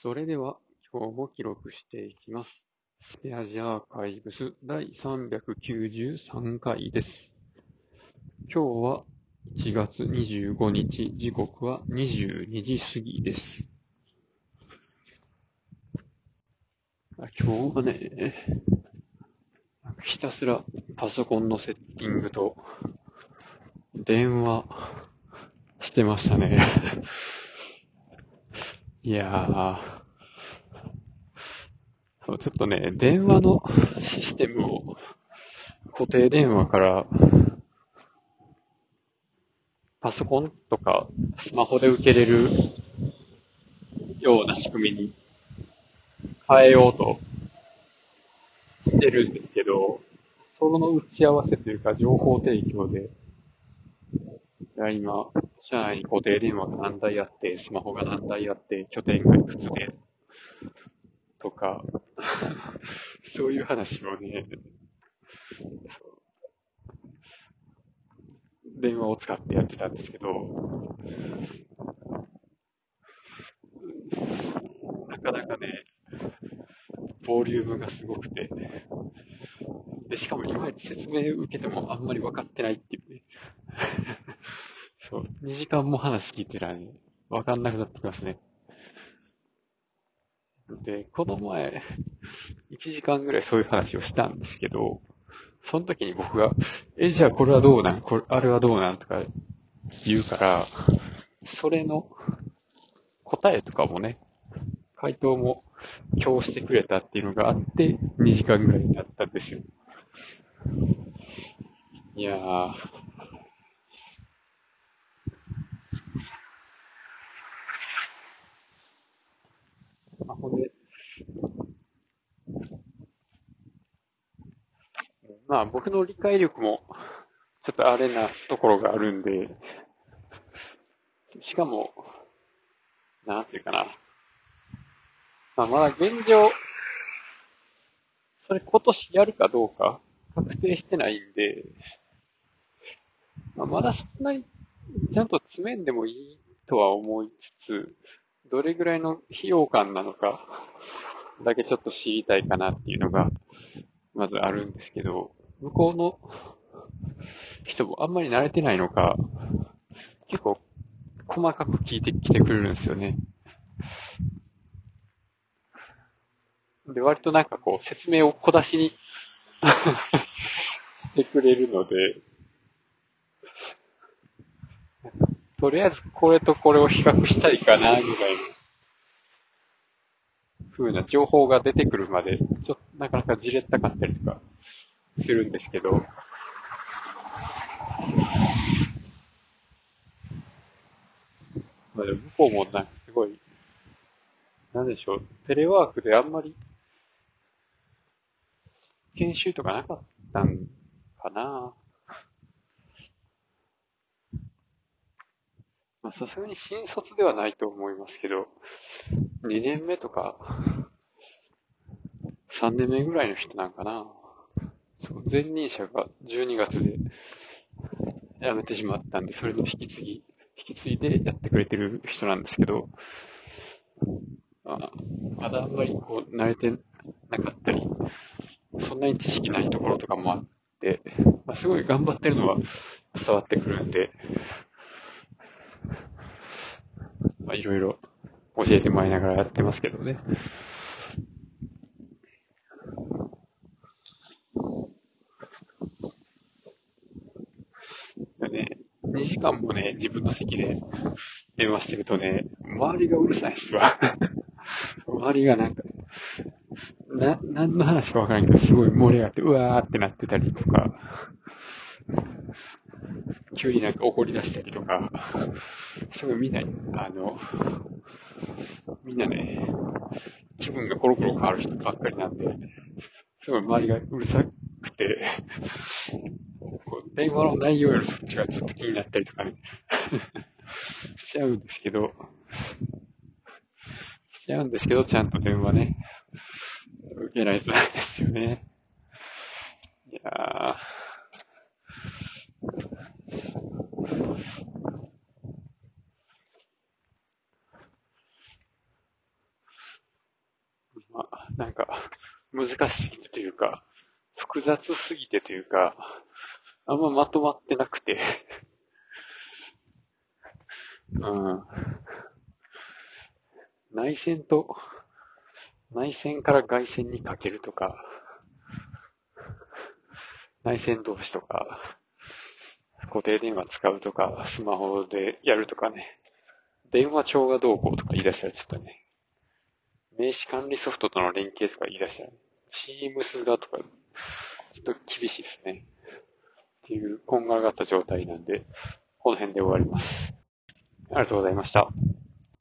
それでは、今日も記録していきます。スペアジアーカイブス第393回です。今日は1月25日、時刻は22時過ぎです。今日はね、ひたすらパソコンのセッティングと電話してましたね。いやー、ちょっとね、電話のシステムを固定電話からパソコンとかスマホで受けれるような仕組みに変えようとしてるんですけど、その打ち合わせというか情報提供で、いや今、社内に固定電話が何台あって、スマホが何台あって、拠点がいくつで、とか、そういう話をね、電話を使ってやってたんですけど、なかなかね、ボリュームがすごくて、で、しかもいまいち説明受けてもあんまり分かってないっていうね。そう、2時間も話聞いてたらね、分かんなくなってきますね。で、この前、1時間ぐらいそういう話をしたんですけど、その時に僕が、え、じゃあこれはどうなん？これ、あれはどうなん？とか言うから、それの答えとかもね、回答も今日してくれたっていうのがあって、2時間ぐらいになったんですよ。いやー、ほんで、まあ僕の理解力もちょっとあれなところがあるんで、しかも、なんていうかな。まあまだ現状、それ今年やるかどうか確定してないんで、まあ、まだそんなにちゃんと詰めんでもいいとは思いつつ、どれぐらいの費用感なのかだけちょっと知りたいかなっていうのが、まずあるんですけど、向こうの人もあんまり慣れてないのか、結構細かく聞いてきてくれるんですよね。で、割となんかこう説明を小出しに してくれるので、とりあえずこれとこれを比較したいかな、ぐらいの風な情報が出てくるまで、ちょっとなかなかじれったかったりとかするんですけど、まあでも向こうもなんかすごい、なんでしょう、テレワークであんまり研修とかなかったんかな。まあさすがに新卒ではないと思いますけど、2年目とか、3年目ぐらいの人なんかな。そう、前任者が12月で辞めてしまったんで、それの引き継ぎ、引き継いでやってくれてる人なんですけど、まあ、まだあんまりこう、慣れてなかったり、そんなに知識ないところとかもあって、まあ、すごい頑張ってるのは伝わってくるんで、まあ、いろいろ教えてもらいながらやってますけどね。ね、2時間もね、自分の席で電話してるとね、周りがうるさいっすわ。周りがなんか、な、何の話かわからんけど、すごい盛り上がって、うわーってなってたりとか、急になんか怒り出したりとか、すごいみんな、あの、みんなね、気分がコロコロ変わる人ばっかりなんで、すごい周りがうるさくて、電話の内容よりそっちがちょっと気になったりとかね、しちゃうんですけど、しちゃうんですけど、ちゃんと電話ね、受けないとダメですよね。いやー。なんか、難しすぎてというか、複雑すぎてというか、あんままとまってなくて うん。内線と、内線から外線にかけるとか、内線同士とか、固定電話使うとか、スマホでやるとかね。電話帳がどうこうとか言い出したらちょっとね、名刺管理ソフトとの連携とか言い出したら、チームスがとか、ちょっと厳しいですね。っていう、こんがらがった状態なんで、この辺で終わります。ありがとうございました。